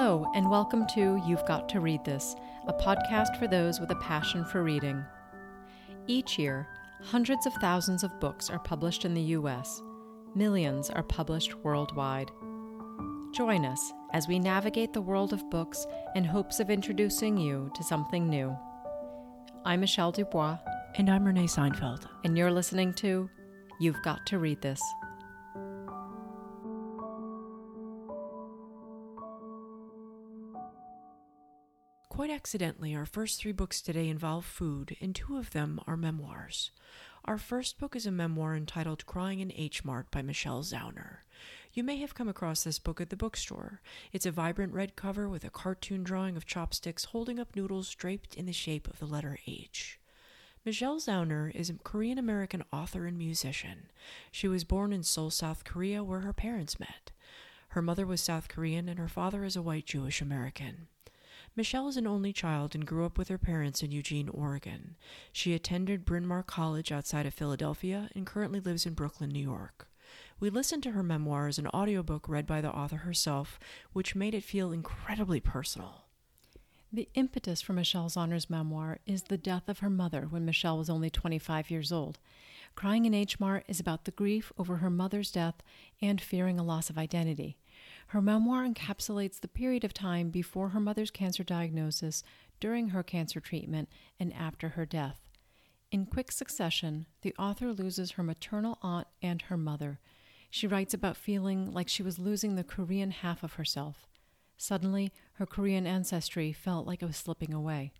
Hello, and welcome to You've Got to Read This, a podcast for those with a passion for reading. Each year, hundreds of thousands of books are published in the U.S., millions are published worldwide. Join us as we navigate the world of books in hopes of introducing you to something new. I'm Michelle Dubois. And I'm Renee Seinfeld. And you're listening to You've Got to Read This. Quite accidentally, our first three books today involve food, and two of them are memoirs. Our first book is a memoir entitled Crying in H Mart by Michelle Zauner. You may have come across this book at the bookstore. It's a vibrant red cover with a cartoon drawing of chopsticks holding up noodles draped in the shape of the letter H. Michelle Zauner is a Korean American author and musician. She was born in Seoul, South Korea, where her parents met. Her mother was South Korean and her father is a white Jewish American. Michelle is an only child and grew up with her parents in Eugene, Oregon. She attended Bryn Mawr College outside of Philadelphia and currently lives in Brooklyn, New York. We listened to her memoir as an audiobook read by the author herself, which made it feel incredibly personal. The impetus for Michelle Zauner's memoir is the death of her mother when Michelle was only 25 years old. Crying in H Mart is about the grief over her mother's death and fearing a loss of identity. Her memoir encapsulates the period of time before her mother's cancer diagnosis, during her cancer treatment, and after her death. In quick succession, the author loses her maternal aunt and her mother. She writes about feeling like she was losing the Korean half of herself. Suddenly, her Korean ancestry felt like it was slipping away.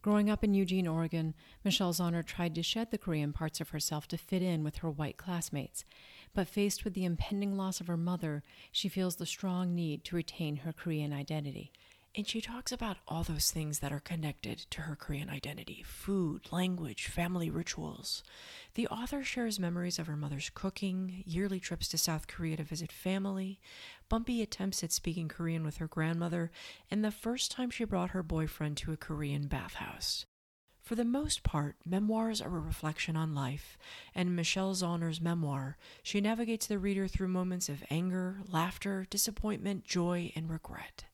Growing up in Eugene, Oregon, Michelle Zauner tried to shed the Korean parts of herself to fit in with her white classmates. But faced with the impending loss of her mother, she feels the strong need to retain her Korean identity. And she talks about all those things that are connected to her Korean identity food, language, family rituals. The author shares memories of her mother's cooking, yearly trips to South Korea to visit family, bumpy attempts at speaking Korean with her grandmother, and the first time she brought her boyfriend to a Korean bathhouse. For the most part, memoirs are a reflection on life, and in Michelle Zauner's memoir, she navigates the reader through moments of anger, laughter, disappointment, joy, and regret.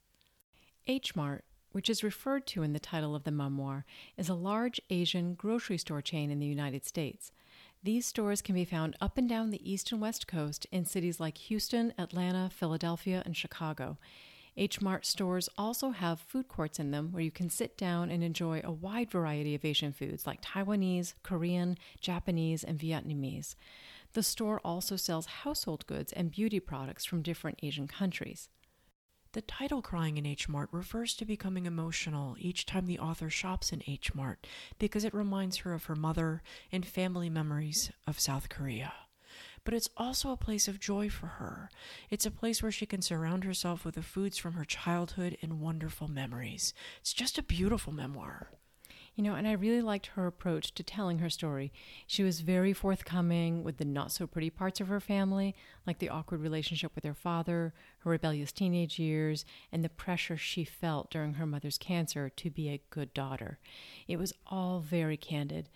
H Mart, which is referred to in the title of the memoir, is a large Asian grocery store chain in the United States. These stores can be found up and down the east and west coast in cities like Houston, Atlanta, Philadelphia, and Chicago. H Mart stores also have food courts in them where you can sit down and enjoy a wide variety of Asian foods like Taiwanese, Korean, Japanese, and Vietnamese. The store also sells household goods and beauty products from different Asian countries. The title Crying in H Mart refers to becoming emotional each time the author shops in H Mart because it reminds her of her mother and family memories of South Korea. But it's also a place of joy for her. It's a place where she can surround herself with the foods from her childhood and wonderful memories. It's just a beautiful memoir. You know, and I really liked her approach to telling her story. She was very forthcoming with the not so pretty parts of her family, like the awkward relationship with her father, her rebellious teenage years, and the pressure she felt during her mother's cancer to be a good daughter. It was all very candid.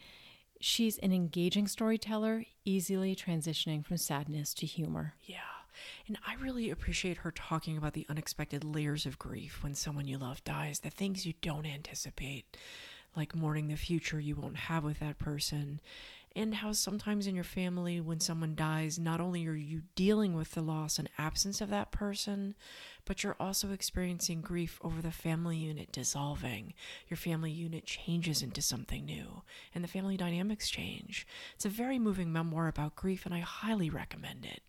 She's an engaging storyteller, easily transitioning from sadness to humor. Yeah. And I really appreciate her talking about the unexpected layers of grief when someone you love dies, the things you don't anticipate like mourning the future you won't have with that person. And how sometimes in your family, when someone dies, not only are you dealing with the loss and absence of that person, but you're also experiencing grief over the family unit dissolving. Your family unit changes into something new, and the family dynamics change. It's a very moving memoir about grief, and I highly recommend it.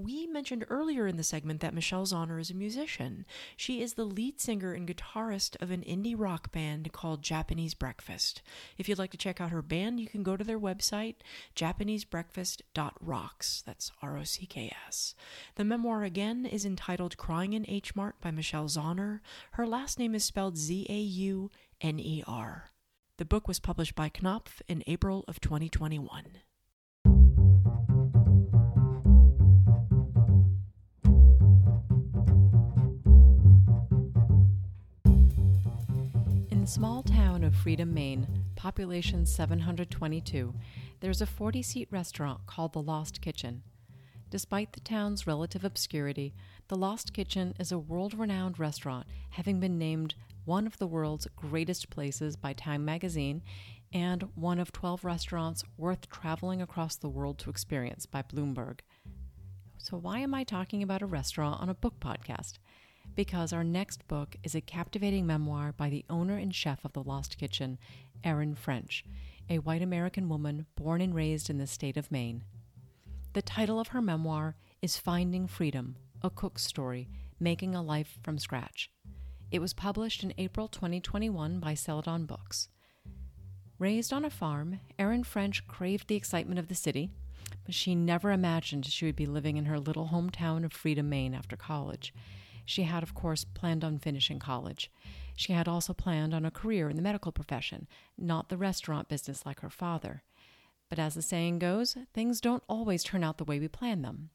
We mentioned earlier in the segment that Michelle Zauner is a musician. She is the lead singer and guitarist of an indie rock band called Japanese Breakfast. If you'd like to check out her band, you can go to their website, japanesebreakfast.rocks. That's R O C K S. The memoir again is entitled Crying in H Mart by Michelle Zauner. Her last name is spelled Z A U N E R. The book was published by Knopf in April of 2021. Small town of Freedom, Maine, population 722, there's a 40 seat restaurant called the Lost Kitchen. Despite the town's relative obscurity, the Lost Kitchen is a world renowned restaurant, having been named one of the world's greatest places by Time magazine and one of 12 restaurants worth traveling across the world to experience by Bloomberg. So, why am I talking about a restaurant on a book podcast? Because our next book is a captivating memoir by the owner and chef of the Lost Kitchen, Erin French, a white American woman born and raised in the state of Maine. The title of her memoir is Finding Freedom A Cook's Story Making a Life from Scratch. It was published in April 2021 by Celadon Books. Raised on a farm, Erin French craved the excitement of the city, but she never imagined she would be living in her little hometown of Freedom, Maine after college. She had, of course, planned on finishing college. She had also planned on a career in the medical profession, not the restaurant business like her father. But as the saying goes, things don't always turn out the way we plan them.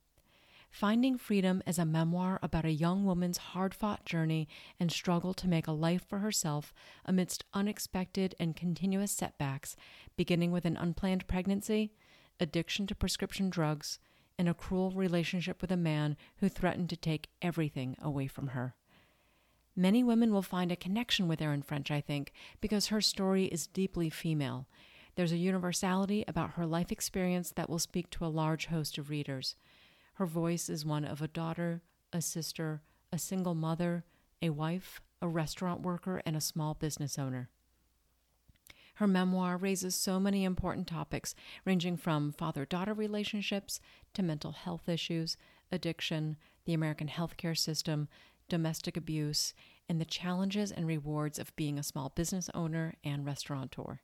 Finding Freedom is a memoir about a young woman's hard fought journey and struggle to make a life for herself amidst unexpected and continuous setbacks, beginning with an unplanned pregnancy, addiction to prescription drugs, and a cruel relationship with a man who threatened to take everything away from her. Many women will find a connection with Erin French, I think, because her story is deeply female. There's a universality about her life experience that will speak to a large host of readers. Her voice is one of a daughter, a sister, a single mother, a wife, a restaurant worker, and a small business owner. Her memoir raises so many important topics, ranging from father daughter relationships to mental health issues, addiction, the American healthcare system, domestic abuse, and the challenges and rewards of being a small business owner and restaurateur.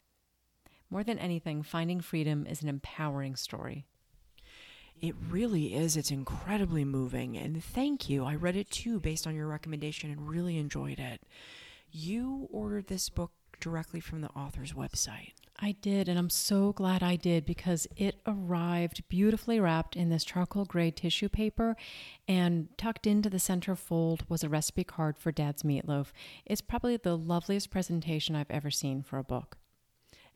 More than anything, Finding Freedom is an empowering story. It really is. It's incredibly moving. And thank you. I read it too based on your recommendation and really enjoyed it. You ordered this book directly from the author's website. I did, and I'm so glad I did because it arrived beautifully wrapped in this charcoal gray tissue paper, and tucked into the center fold was a recipe card for Dad's meatloaf. It's probably the loveliest presentation I've ever seen for a book.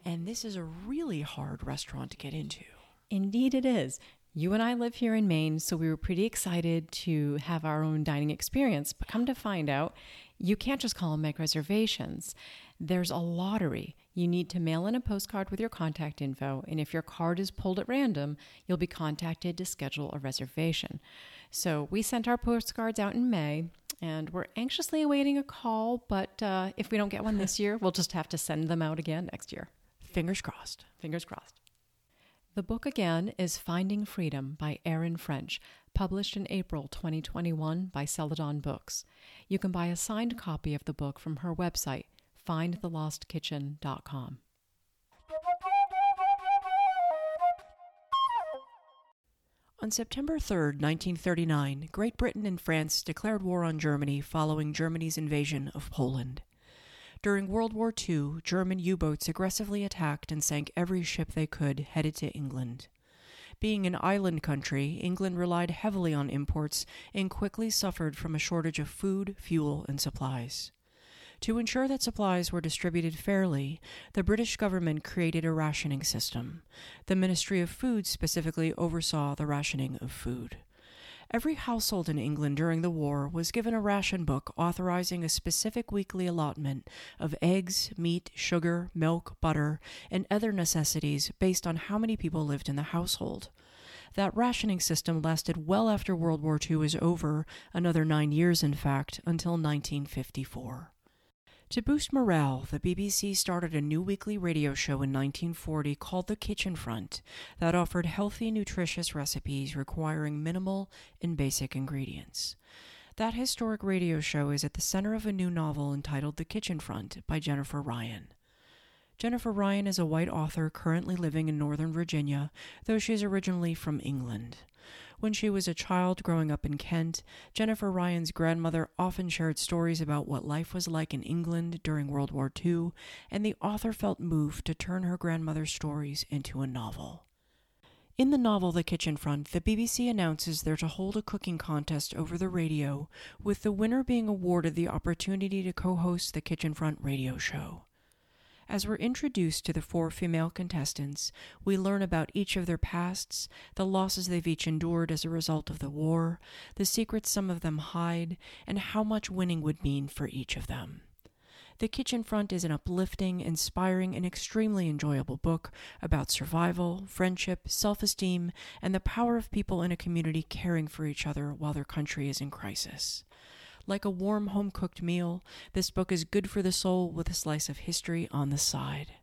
And this is a really hard restaurant to get into. Indeed, it is. You and I live here in Maine, so we were pretty excited to have our own dining experience. But come to find out, you can't just call and make reservations. There's a lottery. You need to mail in a postcard with your contact info, and if your card is pulled at random, you'll be contacted to schedule a reservation. So we sent our postcards out in May, and we're anxiously awaiting a call. But uh, if we don't get one this year, we'll just have to send them out again next year. Fingers crossed. Fingers crossed. The book again is Finding Freedom by Erin French, published in April 2021 by Celadon Books. You can buy a signed copy of the book from her website, findthelostkitchen.com. On September 3, 1939, Great Britain and France declared war on Germany following Germany's invasion of Poland. During World War II, German U boats aggressively attacked and sank every ship they could headed to England. Being an island country, England relied heavily on imports and quickly suffered from a shortage of food, fuel, and supplies. To ensure that supplies were distributed fairly, the British government created a rationing system. The Ministry of Food specifically oversaw the rationing of food. Every household in England during the war was given a ration book authorizing a specific weekly allotment of eggs, meat, sugar, milk, butter, and other necessities based on how many people lived in the household. That rationing system lasted well after World War II was over, another nine years, in fact, until 1954. To boost morale, the BBC started a new weekly radio show in 1940 called The Kitchen Front that offered healthy, nutritious recipes requiring minimal and basic ingredients. That historic radio show is at the center of a new novel entitled The Kitchen Front by Jennifer Ryan. Jennifer Ryan is a white author currently living in Northern Virginia, though she is originally from England. When she was a child growing up in Kent, Jennifer Ryan's grandmother often shared stories about what life was like in England during World War II, and the author felt moved to turn her grandmother's stories into a novel. In the novel The Kitchen Front, the BBC announces they're to hold a cooking contest over the radio, with the winner being awarded the opportunity to co host the Kitchen Front radio show. As we're introduced to the four female contestants, we learn about each of their pasts, the losses they've each endured as a result of the war, the secrets some of them hide, and how much winning would mean for each of them. The Kitchen Front is an uplifting, inspiring, and extremely enjoyable book about survival, friendship, self esteem, and the power of people in a community caring for each other while their country is in crisis. Like a warm home cooked meal, this book is good for the soul with a slice of history on the side.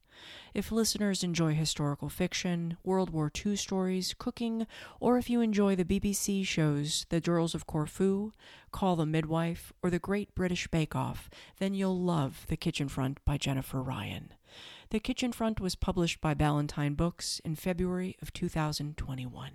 If listeners enjoy historical fiction, World War II stories, cooking, or if you enjoy the BBC shows The Girls of Corfu, Call the Midwife, or The Great British Bake Off, then you'll love The Kitchen Front by Jennifer Ryan. The Kitchen Front was published by Ballantine Books in February of 2021.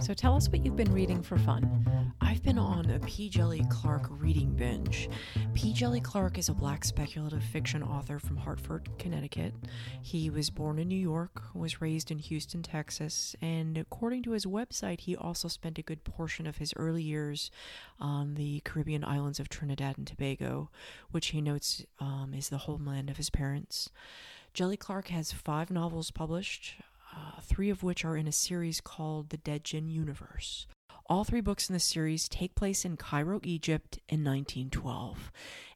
So tell us what you've been reading for fun. I've been on a P. Djeli Clark reading binge. P. Djeli Clark is a black speculative fiction author from Hartford, Connecticut. He was born in New York, was raised in Houston, Texas, and according to his website, he also spent a good portion of his early years on the Caribbean islands of Trinidad and Tobago, which he notes um, is the homeland of his parents. Djeli Clark has five novels published, uh, three of which are in a series called The Dead Djinn Universe. All three books in the series take place in Cairo, Egypt in 1912.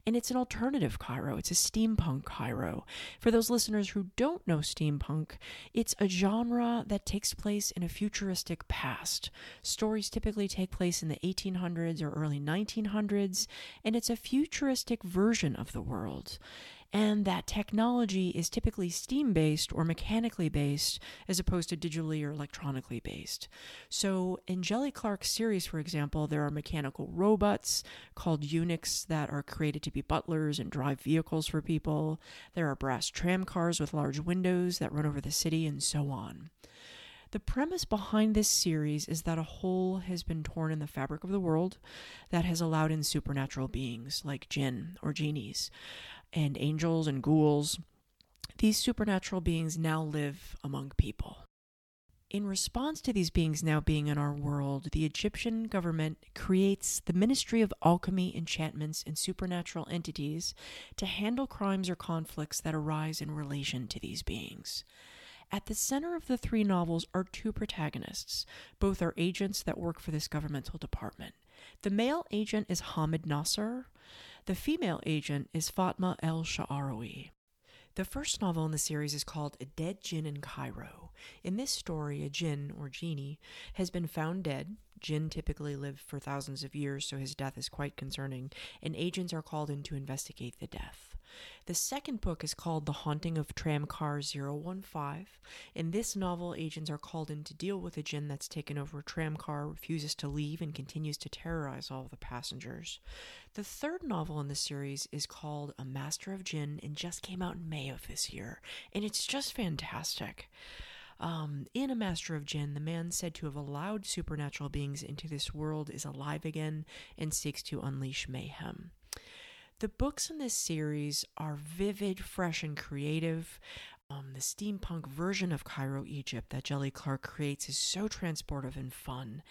And it's an alternative Cairo. It's a steampunk Cairo. For those listeners who don't know steampunk, it's a genre that takes place in a futuristic past. Stories typically take place in the 1800s or early 1900s, and it's a futuristic version of the world and that technology is typically steam based or mechanically based as opposed to digitally or electronically based. So, in Djeli Clark's series, for example, there are mechanical robots called eunuchs that are created to be butlers and drive vehicles for people. There are brass tram cars with large windows that run over the city, and so on. The premise behind this series is that a hole has been torn in the fabric of the world that has allowed in supernatural beings like jinn or genies and angels and ghouls. These supernatural beings now live among people. In response to these beings now being in our world, the Egyptian government creates the Ministry of Alchemy, Enchantments, and Supernatural Entities to handle crimes or conflicts that arise in relation to these beings. At the center of the three novels are two protagonists. Both are agents that work for this governmental department. The male agent is Hamid Nasser. The female agent is Fatma El Sha'arawi. The first novel in the series is called A Dead Djinn in Cairo. In this story, a jinn, or genie, has been found dead. Jinn typically live for thousands of years, so his death is quite concerning, and agents are called in to investigate the death. The second book is called The Haunting of Tramcar 015. In this novel, agents are called in to deal with a jinn that's taken over a tramcar, refuses to leave, and continues to terrorize all of the passengers. The third novel in the series is called A Master of Djinn and just came out in May of this year, and it's just fantastic. Um, in A Master of Djinn, the man said to have allowed supernatural beings into this world is alive again and seeks to unleash mayhem. The books in this series are vivid, fresh, and creative. Um, the steampunk version of Cairo, Egypt that Djeli Clark creates is so transportive and fun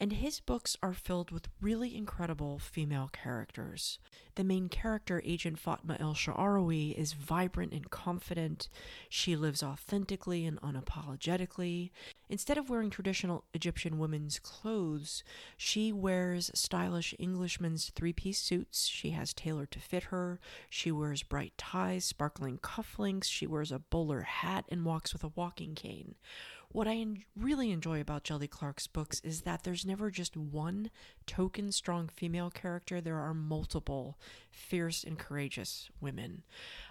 and his books are filled with really incredible female characters. The main character, Agent Fatma El Sha'arawi, is vibrant and confident. She lives authentically and unapologetically. Instead of wearing traditional Egyptian women's clothes, she wears stylish Englishman's three piece suits. She has tailored to fit her. She wears bright ties, sparkling cufflinks. She wears a bowler hat and walks with a walking cane. What I en- really enjoy about Djeli Clark's books is that there's never just one token strong female character, there are multiple fierce and courageous women.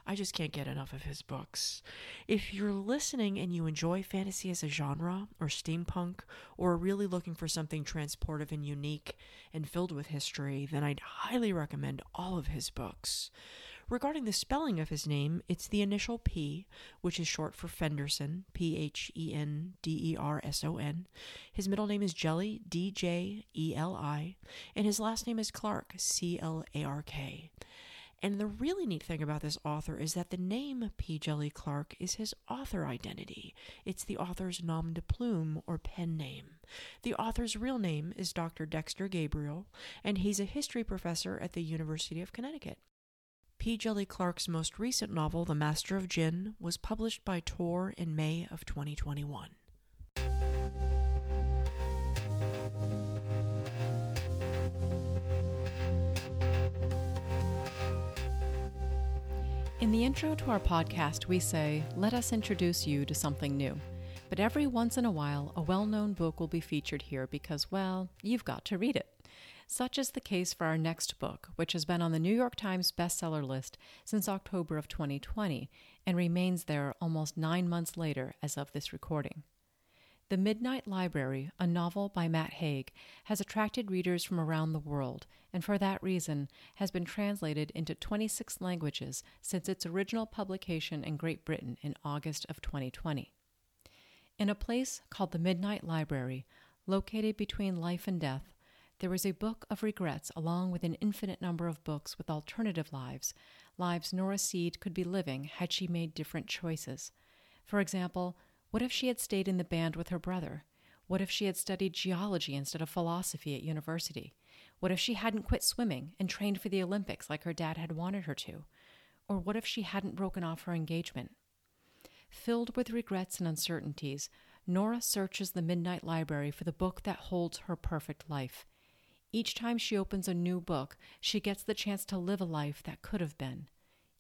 I just can't get enough of his books. If you're listening and you enjoy fantasy as a genre, or steampunk, or really looking for something transportive and unique and filled with history, then I'd highly recommend all of his books. Regarding the spelling of his name, it's the initial P, which is short for Fenderson, P H E N D E R S O N. His middle name is Djeli, D J E L I, and his last name is Clark, C L A R K. And the really neat thing about this author is that the name P. Djeli Clark is his author identity. It's the author's nom de plume or pen name. The author's real name is Dr. Dexter Gabriel, and he's a history professor at the University of Connecticut. P. Djeli Clark's most recent novel, The Master of Djinn, was published by Tor in May of 2021. In the intro to our podcast, we say, Let us introduce you to something new. But every once in a while, a well known book will be featured here because, well, you've got to read it. Such is the case for our next book, which has been on the New York Times bestseller list since October of 2020 and remains there almost nine months later as of this recording. The Midnight Library, a novel by Matt Haig, has attracted readers from around the world, and for that reason has been translated into 26 languages since its original publication in Great Britain in August of 2020. In a place called the Midnight Library, located between life and death, there is a book of regrets along with an infinite number of books with alternative lives, lives Nora Seed could be living had she made different choices. For example, what if she had stayed in the band with her brother? What if she had studied geology instead of philosophy at university? What if she hadn't quit swimming and trained for the Olympics like her dad had wanted her to? Or what if she hadn't broken off her engagement? Filled with regrets and uncertainties, Nora searches the Midnight Library for the book that holds her perfect life. Each time she opens a new book, she gets the chance to live a life that could have been.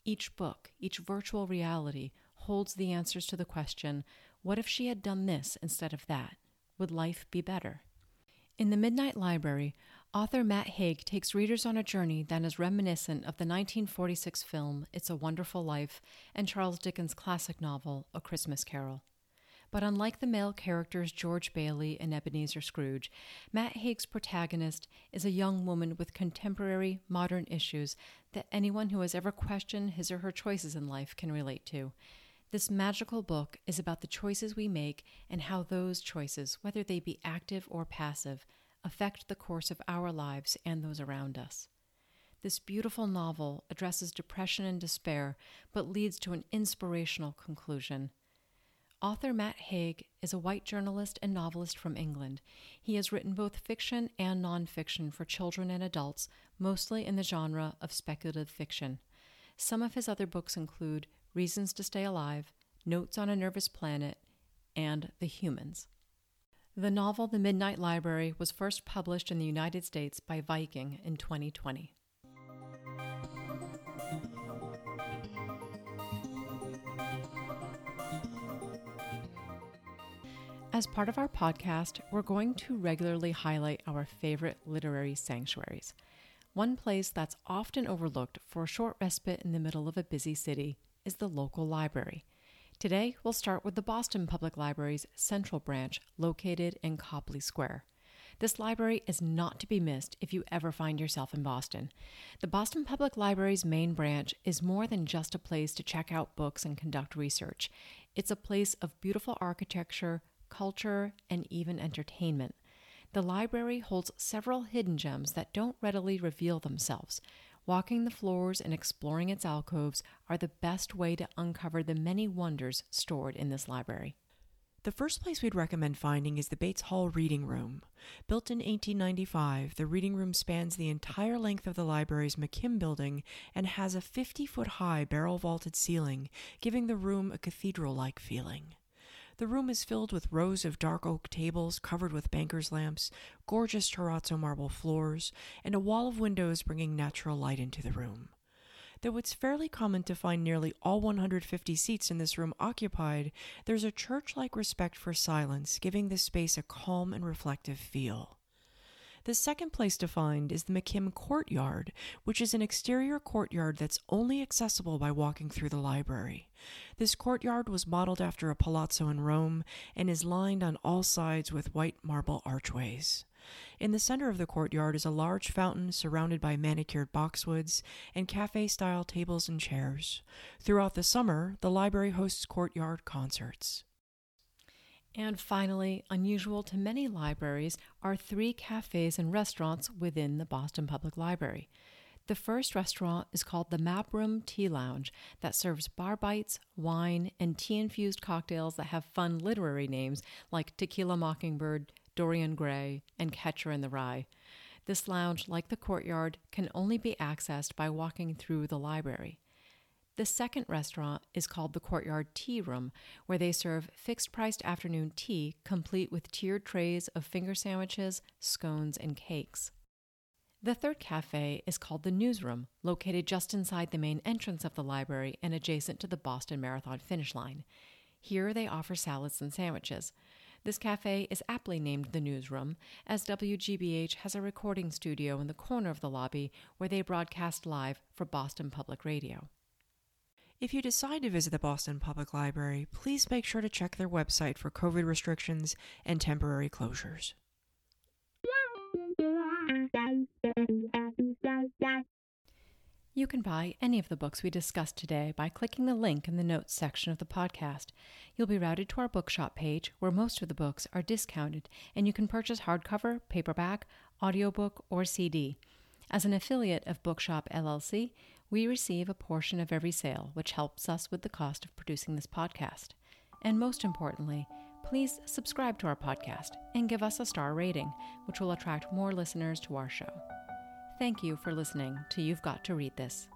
Each book, each virtual reality, holds the answers to the question what if she had done this instead of that? Would life be better? In the Midnight Library, author Matt Haig takes readers on a journey that is reminiscent of the 1946 film It's a Wonderful Life and Charles Dickens' classic novel A Christmas Carol. But unlike the male characters George Bailey and Ebenezer Scrooge, Matt Haig's protagonist is a young woman with contemporary, modern issues that anyone who has ever questioned his or her choices in life can relate to. This magical book is about the choices we make and how those choices, whether they be active or passive, affect the course of our lives and those around us. This beautiful novel addresses depression and despair, but leads to an inspirational conclusion. Author Matt Haig is a white journalist and novelist from England. He has written both fiction and nonfiction for children and adults, mostly in the genre of speculative fiction. Some of his other books include Reasons to Stay Alive, Notes on a Nervous Planet, and The Humans. The novel The Midnight Library was first published in the United States by Viking in 2020. As part of our podcast, we're going to regularly highlight our favorite literary sanctuaries. One place that's often overlooked for a short respite in the middle of a busy city is the local library. Today, we'll start with the Boston Public Library's Central Branch, located in Copley Square. This library is not to be missed if you ever find yourself in Boston. The Boston Public Library's main branch is more than just a place to check out books and conduct research. It's a place of beautiful architecture, culture, and even entertainment. The library holds several hidden gems that don't readily reveal themselves. Walking the floors and exploring its alcoves are the best way to uncover the many wonders stored in this library. The first place we'd recommend finding is the Bates Hall Reading Room. Built in 1895, the reading room spans the entire length of the library's McKim building and has a 50 foot high barrel vaulted ceiling, giving the room a cathedral like feeling. The room is filled with rows of dark oak tables covered with banker's lamps, gorgeous terrazzo marble floors, and a wall of windows bringing natural light into the room. Though it's fairly common to find nearly all 150 seats in this room occupied, there's a church like respect for silence, giving this space a calm and reflective feel. The second place to find is the McKim Courtyard, which is an exterior courtyard that's only accessible by walking through the library. This courtyard was modeled after a palazzo in Rome and is lined on all sides with white marble archways. In the center of the courtyard is a large fountain surrounded by manicured boxwoods and cafe style tables and chairs. Throughout the summer, the library hosts courtyard concerts. And finally, unusual to many libraries are three cafes and restaurants within the Boston Public Library. The first restaurant is called the Map Room Tea Lounge that serves bar bites, wine, and tea infused cocktails that have fun literary names like Tequila Mockingbird, Dorian Gray, and Catcher in the Rye. This lounge, like the courtyard, can only be accessed by walking through the library. The second restaurant is called the Courtyard Tea Room, where they serve fixed priced afternoon tea complete with tiered trays of finger sandwiches, scones, and cakes. The third cafe is called the Newsroom, located just inside the main entrance of the library and adjacent to the Boston Marathon finish line. Here they offer salads and sandwiches. This cafe is aptly named the Newsroom, as WGBH has a recording studio in the corner of the lobby where they broadcast live for Boston Public Radio. If you decide to visit the Boston Public Library, please make sure to check their website for COVID restrictions and temporary closures. You can buy any of the books we discussed today by clicking the link in the notes section of the podcast. You'll be routed to our bookshop page where most of the books are discounted and you can purchase hardcover, paperback, audiobook, or CD. As an affiliate of Bookshop LLC, we receive a portion of every sale, which helps us with the cost of producing this podcast. And most importantly, please subscribe to our podcast and give us a star rating, which will attract more listeners to our show. Thank you for listening to You've Got to Read This.